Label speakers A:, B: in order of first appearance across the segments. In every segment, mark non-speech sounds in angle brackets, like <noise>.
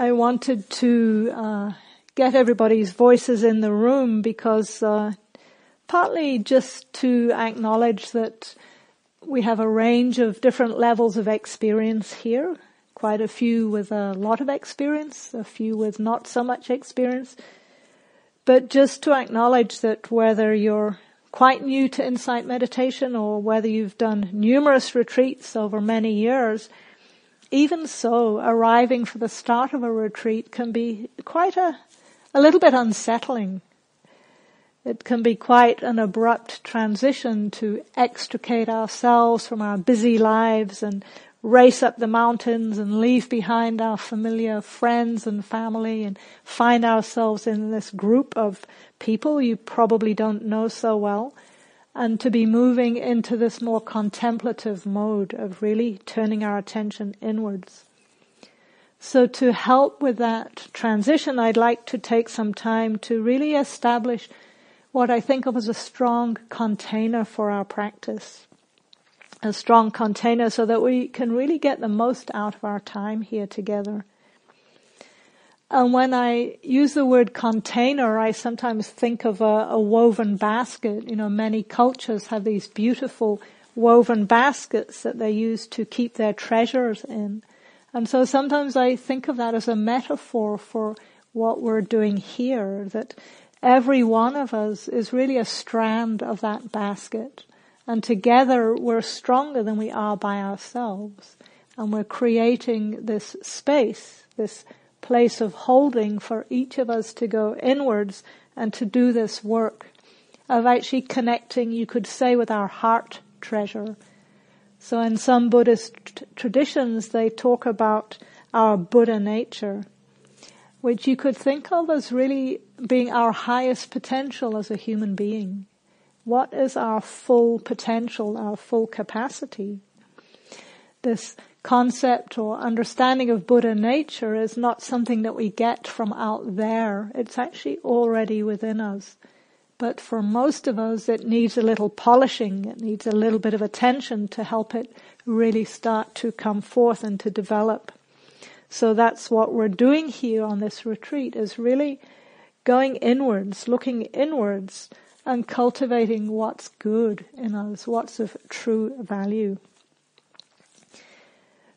A: I wanted to uh, get everybody's voices in the room because uh, partly just to acknowledge that we have a range of different levels of experience here. Quite a few with a lot of experience, a few with not so much experience. But just to acknowledge that whether you're quite new to insight meditation or whether you've done numerous retreats over many years, even so, arriving for the start of a retreat can be quite a, a little bit unsettling. It can be quite an abrupt transition to extricate ourselves from our busy lives and race up the mountains and leave behind our familiar friends and family and find ourselves in this group of people you probably don't know so well and to be moving into this more contemplative mode of really turning our attention inwards. So to help with that transition, I'd like to take some time to really establish what I think of as a strong container for our practice. A strong container so that we can really get the most out of our time here together. And when I use the word container, I sometimes think of a, a, woven basket. You know, many cultures have these beautiful woven baskets that they use to keep their treasures in. And so sometimes I think of that as a metaphor for what we're doing here, that every one of us is really a strand of that basket. And together we're stronger than we are by ourselves. And we're creating this space, this place of holding for each of us to go inwards and to do this work of actually connecting, you could say, with our heart treasure. So in some Buddhist t- traditions, they talk about our Buddha nature, which you could think of as really being our highest potential as a human being. What is our full potential, our full capacity? This concept or understanding of Buddha nature is not something that we get from out there. It's actually already within us. But for most of us, it needs a little polishing. It needs a little bit of attention to help it really start to come forth and to develop. So that's what we're doing here on this retreat is really going inwards, looking inwards and cultivating what's good in us, what's of true value.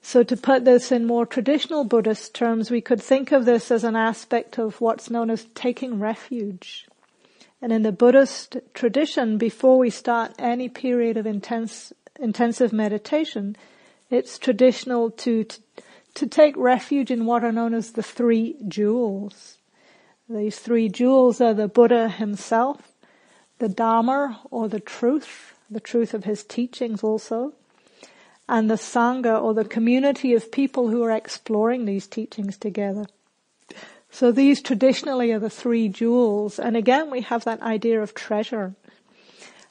A: So to put this in more traditional Buddhist terms, we could think of this as an aspect of what's known as taking refuge. And in the Buddhist tradition, before we start any period of intense, intensive meditation, it's traditional to, to, to take refuge in what are known as the three jewels. These three jewels are the Buddha himself, the Dharma or the truth, the truth of his teachings also, and the Sangha or the community of people who are exploring these teachings together. So these traditionally are the three jewels. And again, we have that idea of treasure.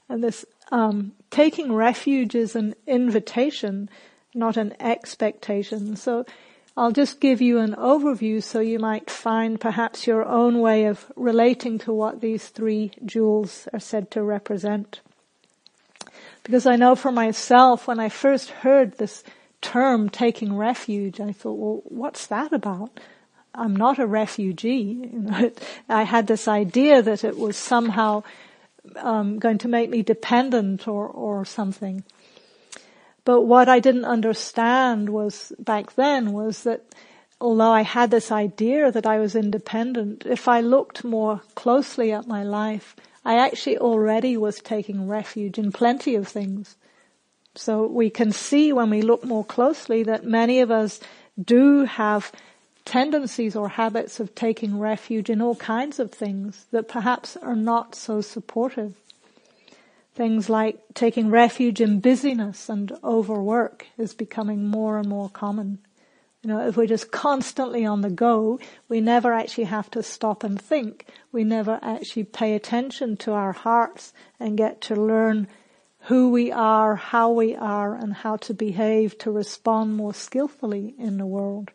A: And this, um, taking refuge is an invitation, not an expectation. So I'll just give you an overview so you might find perhaps your own way of relating to what these three jewels are said to represent. Because I know for myself, when I first heard this term taking refuge, I thought, well, what's that about? I'm not a refugee. <laughs> I had this idea that it was somehow um, going to make me dependent or, or something. But what I didn't understand was back then was that although I had this idea that I was independent, if I looked more closely at my life, I actually already was taking refuge in plenty of things. So we can see when we look more closely that many of us do have tendencies or habits of taking refuge in all kinds of things that perhaps are not so supportive. Things like taking refuge in busyness and overwork is becoming more and more common. You know, if we're just constantly on the go, we never actually have to stop and think. We never actually pay attention to our hearts and get to learn who we are, how we are, and how to behave to respond more skillfully in the world.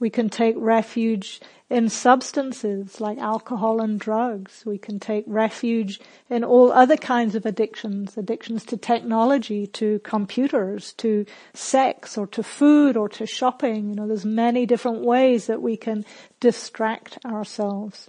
A: We can take refuge in substances like alcohol and drugs. We can take refuge in all other kinds of addictions, addictions to technology, to computers, to sex or to food or to shopping. You know, there's many different ways that we can distract ourselves.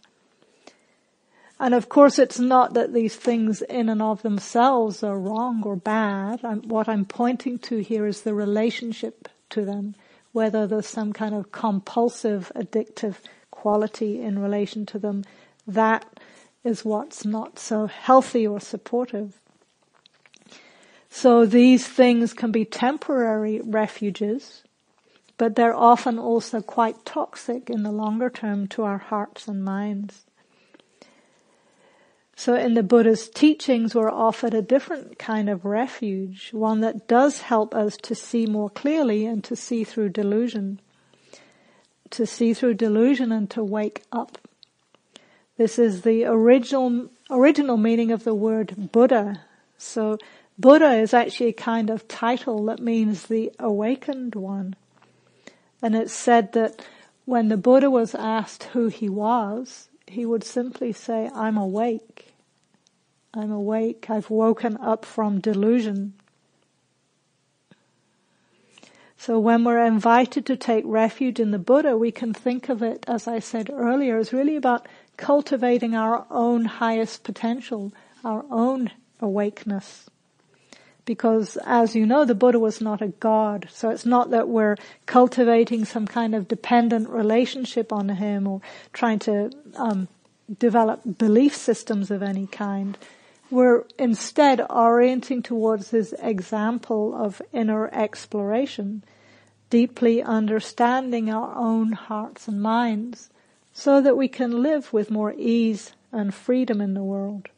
A: And of course it's not that these things in and of themselves are wrong or bad. I'm, what I'm pointing to here is the relationship to them whether there's some kind of compulsive, addictive quality in relation to them, that is what's not so healthy or supportive. So these things can be temporary refuges, but they're often also quite toxic in the longer term to our hearts and minds. So in the Buddha's teachings, we're offered a different kind of refuge, one that does help us to see more clearly and to see through delusion. To see through delusion and to wake up. This is the original, original meaning of the word Buddha. So Buddha is actually a kind of title that means the awakened one. And it's said that when the Buddha was asked who he was, he would simply say, I'm awake. I'm awake. I've woken up from delusion. So when we're invited to take refuge in the Buddha, we can think of it, as I said earlier, as really about cultivating our own highest potential, our own awakeness. Because as you know, the Buddha was not a god. So it's not that we're cultivating some kind of dependent relationship on him or trying to um, develop belief systems of any kind. We're instead orienting towards his example of inner exploration, deeply understanding our own hearts and minds so that we can live with more ease and freedom in the world.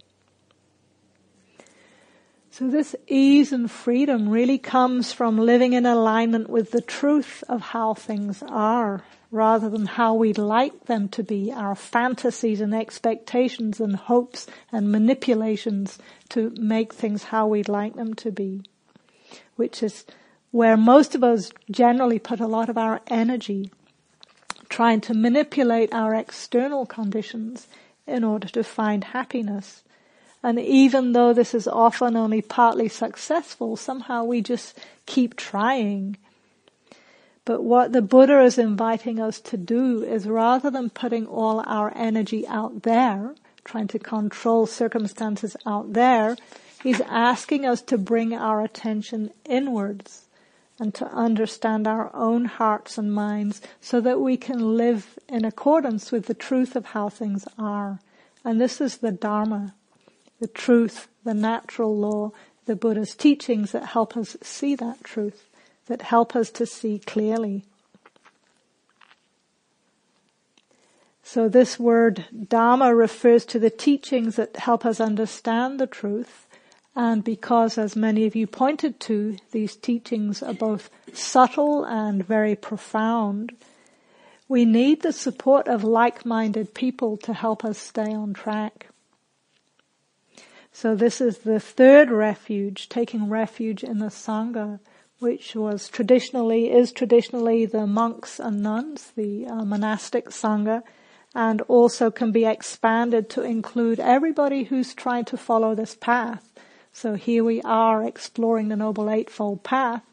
A: So this ease and freedom really comes from living in alignment with the truth of how things are rather than how we'd like them to be, our fantasies and expectations and hopes and manipulations to make things how we'd like them to be. Which is where most of us generally put a lot of our energy trying to manipulate our external conditions in order to find happiness. And even though this is often only partly successful, somehow we just keep trying but what the Buddha is inviting us to do is rather than putting all our energy out there, trying to control circumstances out there, he's asking us to bring our attention inwards and to understand our own hearts and minds so that we can live in accordance with the truth of how things are. And this is the Dharma, the truth, the natural law, the Buddha's teachings that help us see that truth that help us to see clearly. So this word Dharma refers to the teachings that help us understand the truth. And because, as many of you pointed to, these teachings are both subtle and very profound, we need the support of like-minded people to help us stay on track. So this is the third refuge, taking refuge in the Sangha which was traditionally, is traditionally the monks and nuns, the uh, monastic sangha, and also can be expanded to include everybody who's trying to follow this path. So here we are exploring the Noble Eightfold Path.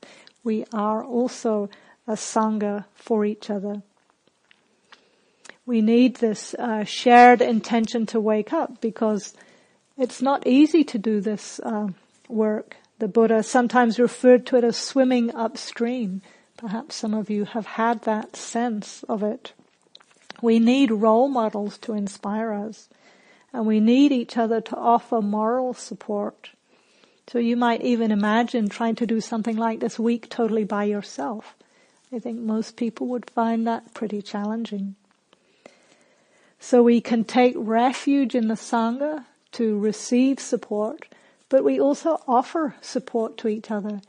A: We are also a sangha for each other. We need this uh, shared intention to wake up because it's not easy to do this uh, work. The Buddha sometimes referred to it as swimming upstream. Perhaps some of you have had that sense of it. We need role models to inspire us and we need each other to offer moral support. So you might even imagine trying to do something like this week totally by yourself. I think most people would find that pretty challenging. So we can take refuge in the Sangha to receive support but we also offer support to each other,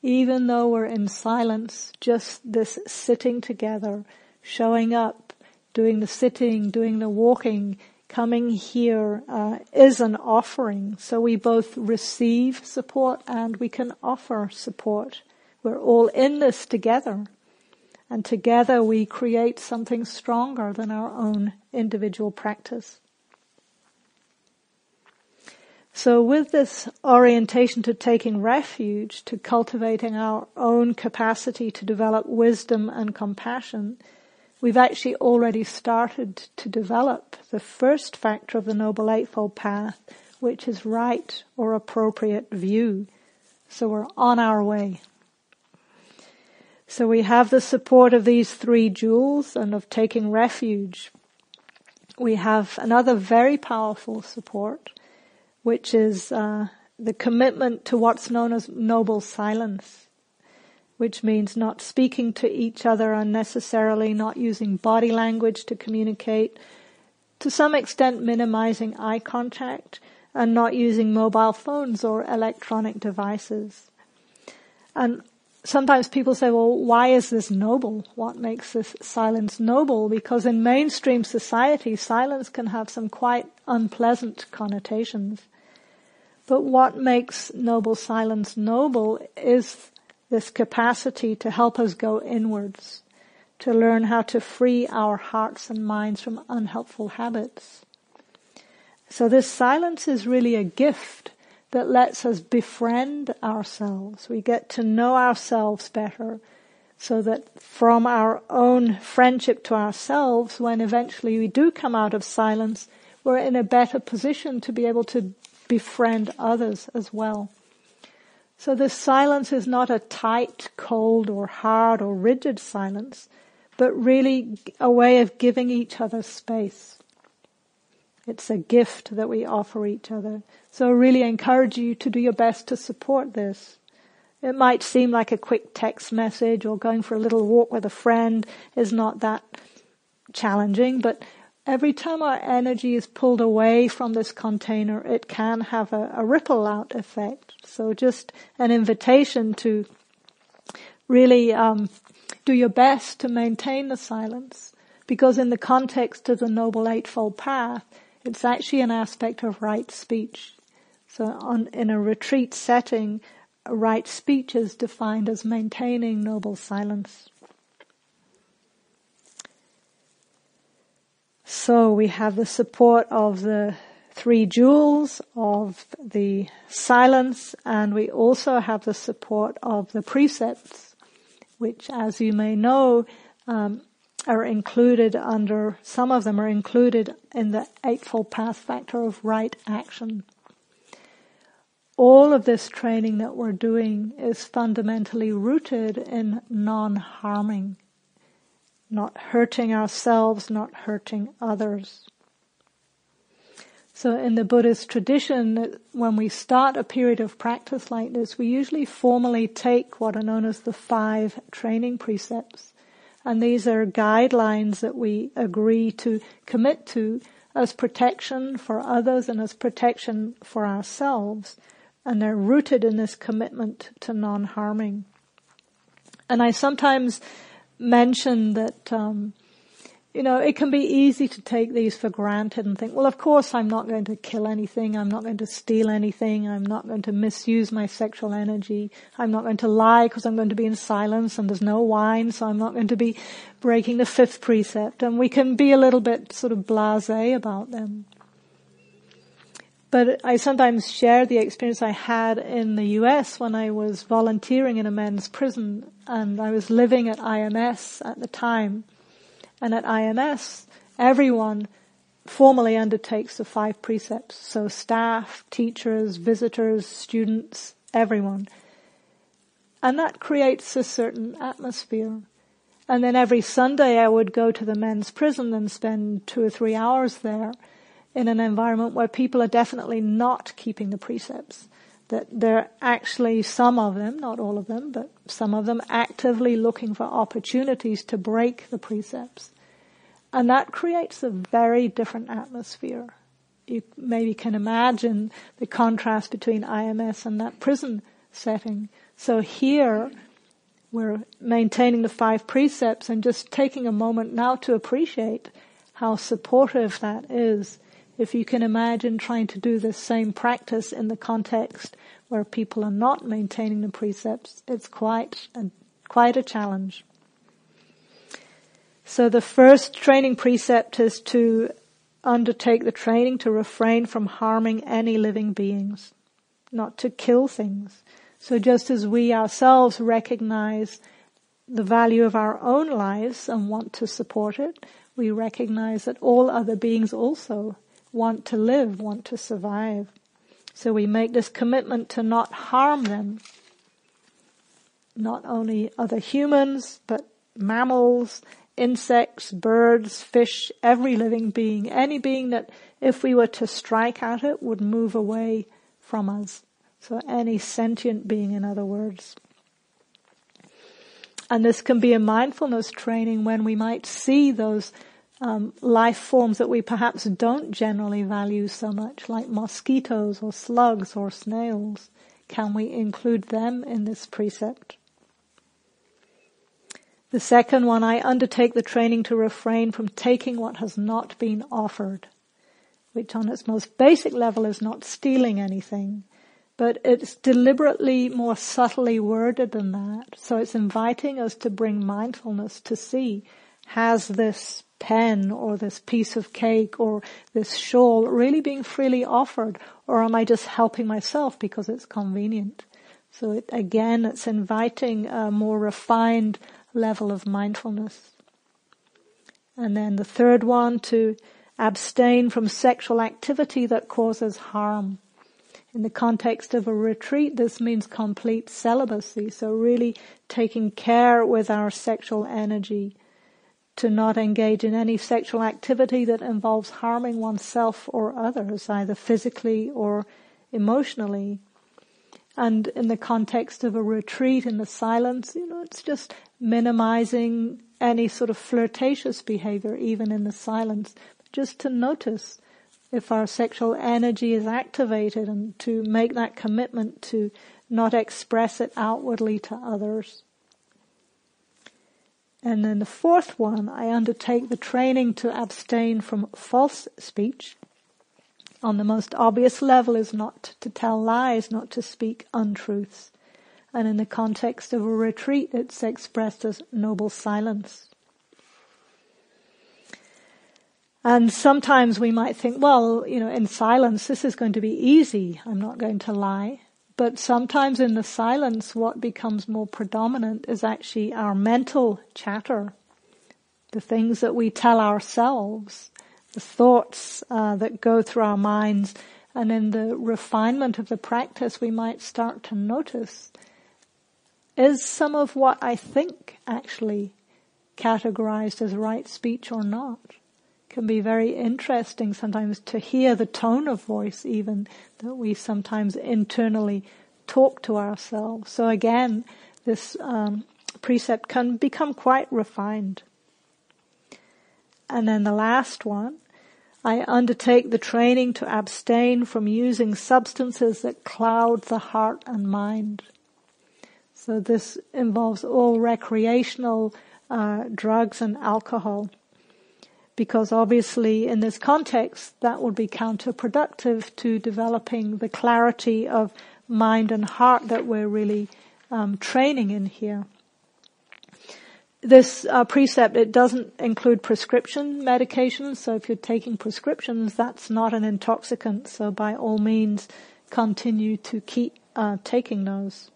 A: even though we're in silence, just this sitting together, showing up, doing the sitting, doing the walking, coming here uh, is an offering. So we both receive support and we can offer support. We're all in this together. And together we create something stronger than our own individual practice. So with this orientation to taking refuge, to cultivating our own capacity to develop wisdom and compassion, we've actually already started to develop the first factor of the Noble Eightfold Path, which is right or appropriate view. So we're on our way. So we have the support of these three jewels and of taking refuge. We have another very powerful support, which is uh, the commitment to what's known as noble silence, which means not speaking to each other unnecessarily, not using body language to communicate, to some extent minimizing eye contact, and not using mobile phones or electronic devices. And sometimes people say, well, why is this noble? What makes this silence noble? Because in mainstream society, silence can have some quite unpleasant connotations. But what makes noble silence noble is this capacity to help us go inwards, to learn how to free our hearts and minds from unhelpful habits. So this silence is really a gift that lets us befriend ourselves. We get to know ourselves better so that from our own friendship to ourselves, when eventually we do come out of silence, we're in a better position to be able to befriend others as well. So this silence is not a tight, cold or hard or rigid silence, but really a way of giving each other space. It's a gift that we offer each other. So I really encourage you to do your best to support this. It might seem like a quick text message or going for a little walk with a friend is not that challenging, but every time our energy is pulled away from this container, it can have a, a, ripple out effect. So just an invitation to really um, do your best to maintain the silence, because in the context of the Noble Eightfold Path, it's actually an aspect of right speech. So on, in a retreat setting, right speech is defined as maintaining noble silence. So we have the support of the three jewels of the silence and we also have the support of the precepts, which as you may know, um, are included under, some of them are included in the Eightfold Path factor of right action. All of this training that we're doing is fundamentally rooted in non-harming not hurting ourselves, not hurting others. So in the Buddhist tradition, when we start a period of practice like this, we usually formally take what are known as the five training precepts. And these are guidelines that we agree to commit to as protection for others and as protection for ourselves. And they're rooted in this commitment to non-harming. And I sometimes mentioned that, um, you know, it can be easy to take these for granted and think, well, of course I'm not going to kill anything. I'm not going to steal anything. I'm not going to misuse my sexual energy. I'm not going to lie because I'm going to be in silence and there's no wine. So I'm not going to be breaking the fifth precept. And we can be a little bit sort of blasé about them. But I sometimes share the experience I had in the US when I was volunteering in a men's prison and I was living at IMS at the time. And at IMS, everyone formally undertakes the five precepts. So staff, teachers, visitors, students, everyone. And that creates a certain atmosphere. And then every Sunday I would go to the men's prison and spend two or three hours there in an environment where people are definitely not keeping the precepts. That they're actually, some of them, not all of them, but some of them actively looking for opportunities to break the precepts. And that creates a very different atmosphere. You maybe can imagine the contrast between IMS and that prison setting. So here, we're maintaining the five precepts and just taking a moment now to appreciate how supportive that is if you can imagine trying to do the same practice in the context where people are not maintaining the precepts, it's quite a, quite a challenge. So the first training precept is to undertake the training to refrain from harming any living beings, not to kill things. So just as we ourselves recognize the value of our own lives and want to support it, we recognize that all other beings also want to live, want to survive. So we make this commitment to not harm them. Not only other humans, but mammals, insects, birds, fish, every living being, any being that if we were to strike at it would move away from us. So any sentient being, in other words. And this can be a mindfulness training when we might see those um, life forms that we perhaps don't generally value so much, like mosquitoes or slugs or snails. Can we include them in this precept? The second one, I undertake the training to refrain from taking what has not been offered, which on its most basic level is not stealing anything, but it's deliberately more subtly worded than that. So it's inviting us to bring mindfulness to see, has this pen or this piece of cake or this shawl really being freely offered or am I just helping myself because it's convenient? So it, again, it's inviting a more refined level of mindfulness. And then the third one, to abstain from sexual activity that causes harm. In the context of a retreat, this means complete celibacy. So really taking care with our sexual energy to not engage in any sexual activity that involves harming oneself or others, either physically or emotionally. And in the context of a retreat in the silence, you know, it's just minimizing any sort of flirtatious behavior, even in the silence. Just to notice if our sexual energy is activated and to make that commitment to not express it outwardly to others. And then the fourth one, I undertake the training to abstain from false speech on the most obvious level is not to tell lies, not to speak untruths. And in the context of a retreat, it's expressed as noble silence. And sometimes we might think, well, you know, in silence, this is going to be easy. I'm not going to lie. But sometimes in the silence, what becomes more predominant is actually our mental chatter. The things that we tell ourselves the thoughts uh, that go through our minds, and in the refinement of the practice, we might start to notice is some of what I think actually categorized as right speech or not? Can be very interesting sometimes to hear the tone of voice even that we sometimes internally talk to ourselves. So again, this um, precept can become quite refined. And then the last one I undertake the training to abstain from using substances that cloud the heart and mind. So this involves all recreational uh, drugs and alcohol. Because obviously in this context, that would be counterproductive to developing the clarity of mind and heart that we're really um, training in here this uh, precept, it doesn't include prescription medications. So if you're taking prescriptions, that's not an intoxicant. So by all means, continue to keep uh, taking those.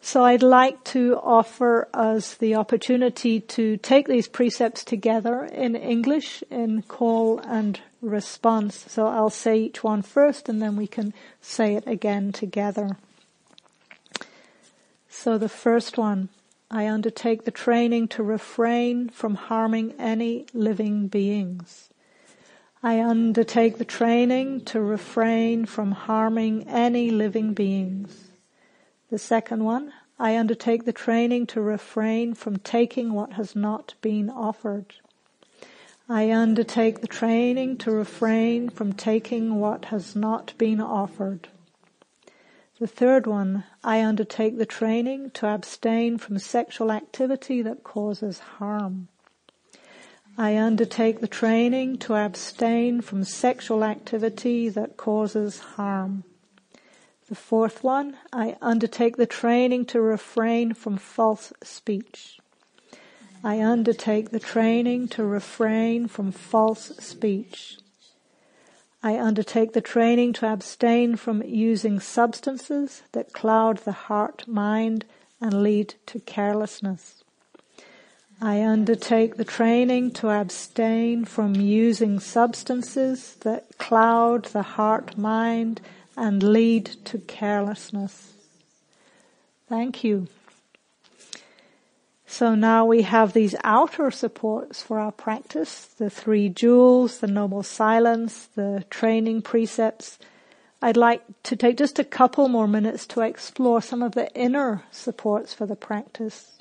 A: So I'd like to offer us the opportunity to take these precepts together in English in call and response. So I'll say each one first and then we can say it again together. So the first one, I undertake the training to refrain from harming any living beings. I undertake the training to refrain from harming any living beings. The second one, I undertake the training to refrain from taking what has not been offered. I undertake the training to refrain from taking what has not been offered. The third one, I undertake the training to abstain from sexual activity that causes harm. I undertake the training to abstain from sexual activity that causes harm. The fourth one, I undertake the training to refrain from false speech. I undertake the training to refrain from false speech. I undertake the training to abstain from using substances that cloud the heart mind and lead to carelessness. I undertake the training to abstain from using substances that cloud the heart mind and lead to carelessness. Thank you. So now we have these outer supports for our practice, the three jewels, the noble silence, the training precepts. I'd like to take just a couple more minutes to explore some of the inner supports for the practice.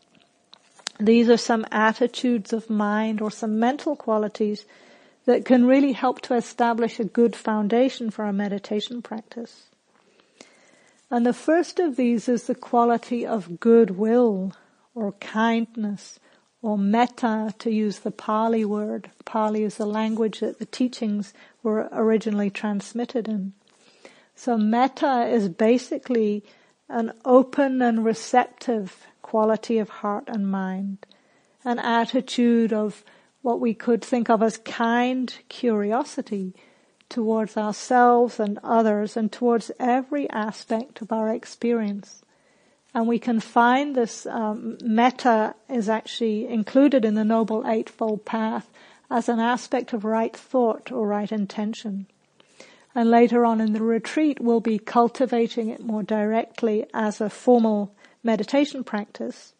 A: These are some attitudes of mind or some mental qualities that can really help to establish a good foundation for our meditation practice. And the first of these is the quality of goodwill or kindness or metta to use the Pali word. Pali is the language that the teachings were originally transmitted in. So metta is basically an open and receptive quality of heart and mind, an attitude of what we could think of as kind curiosity towards ourselves and others and towards every aspect of our experience. And we can find this um, metta is actually included in the Noble Eightfold Path as an aspect of right thought or right intention. And later on in the retreat, we'll be cultivating it more directly as a formal meditation practice.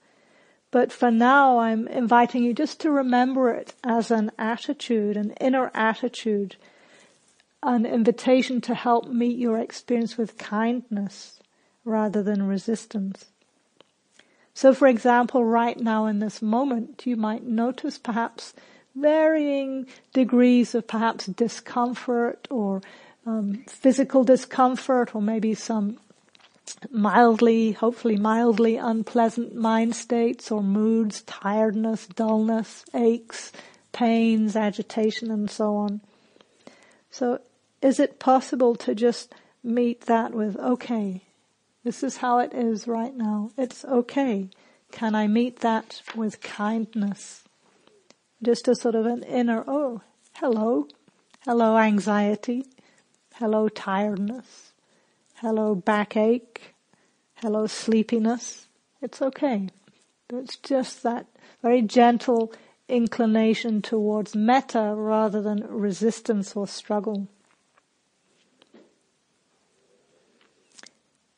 A: But for now, I'm inviting you just to remember it as an attitude, an inner attitude, an invitation to help meet your experience with kindness rather than resistance. So for example, right now in this moment, you might notice perhaps varying degrees of perhaps discomfort or um, physical discomfort or maybe some mildly, hopefully mildly unpleasant mind states or moods, tiredness, dullness, aches, pains, agitation and so on. So is it possible to just meet that with, okay, this is how it is right now. It's okay. Can I meet that with kindness? Just a sort of an inner, oh, hello. Hello anxiety. Hello tiredness. Hello backache. Hello sleepiness. It's okay. It's just that very gentle inclination towards metta rather than resistance or struggle.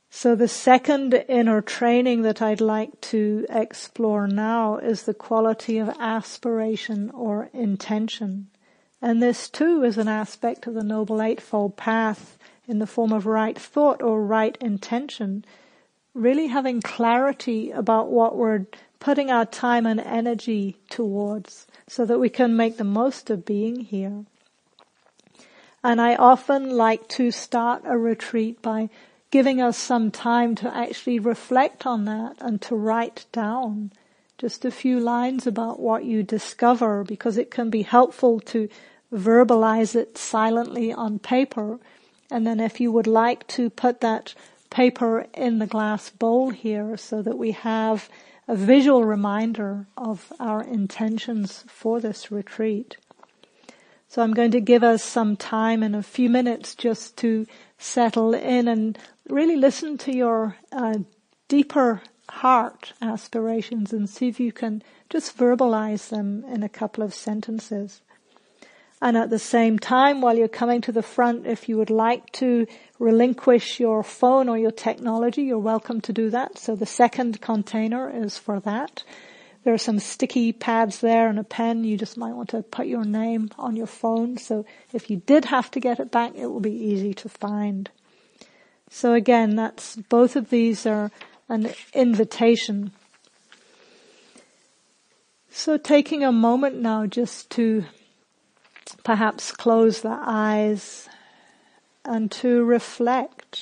A: So the second inner training that I'd like to explore now is the quality of aspiration or intention. And this too is an aspect of the Noble Eightfold Path in the form of right thought or right intention. Really having clarity about what we're putting our time and energy towards so that we can make the most of being here. And I often like to start a retreat by giving us some time to actually reflect on that and to write down just a few lines about what you discover because it can be helpful to verbalize it silently on paper. And then if you would like to put that paper in the glass bowl here so that we have a visual reminder of our intentions for this retreat. So I'm going to give us some time in a few minutes just to settle in and really listen to your uh, deeper heart aspirations and see if you can just verbalize them in a couple of sentences. And at the same time, while you're coming to the front, if you would like to relinquish your phone or your technology, you're welcome to do that. So the second container is for that. There are some sticky pads there and a pen. You just might want to put your name on your phone. So if you did have to get it back, it will be easy to find. So again, that's, both of these are an invitation. So taking a moment now just to perhaps close the eyes and to reflect.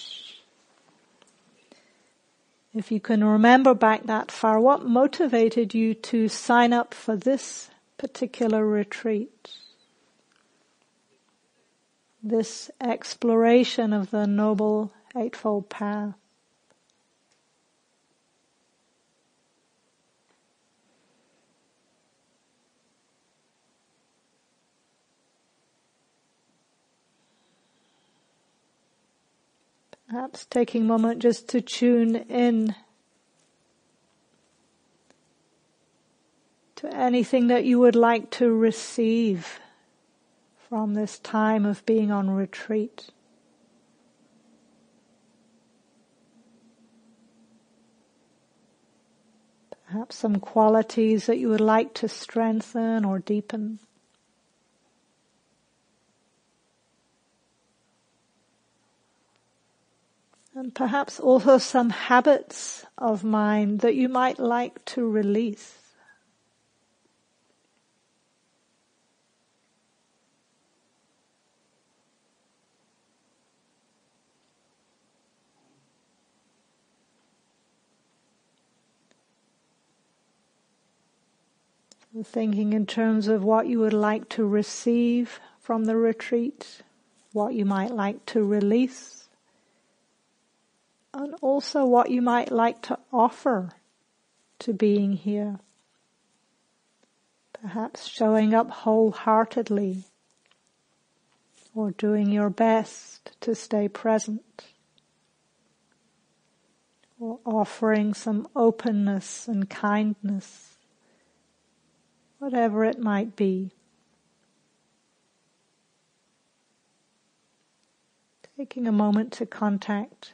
A: If you can remember back that far, what motivated you to sign up for this particular retreat? This exploration of the Noble Eightfold Path. Perhaps taking a moment just to tune in to anything that you would like to receive from this time of being on retreat. Perhaps some qualities that you would like to strengthen or deepen. And perhaps also some habits of mind that you might like to release. Thinking in terms of what you would like to receive from the retreat, what you might like to release, and also what you might like to offer to being here. Perhaps showing up wholeheartedly or doing your best to stay present or offering some openness and kindness whatever it might be. Taking a moment to contact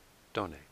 B: donate.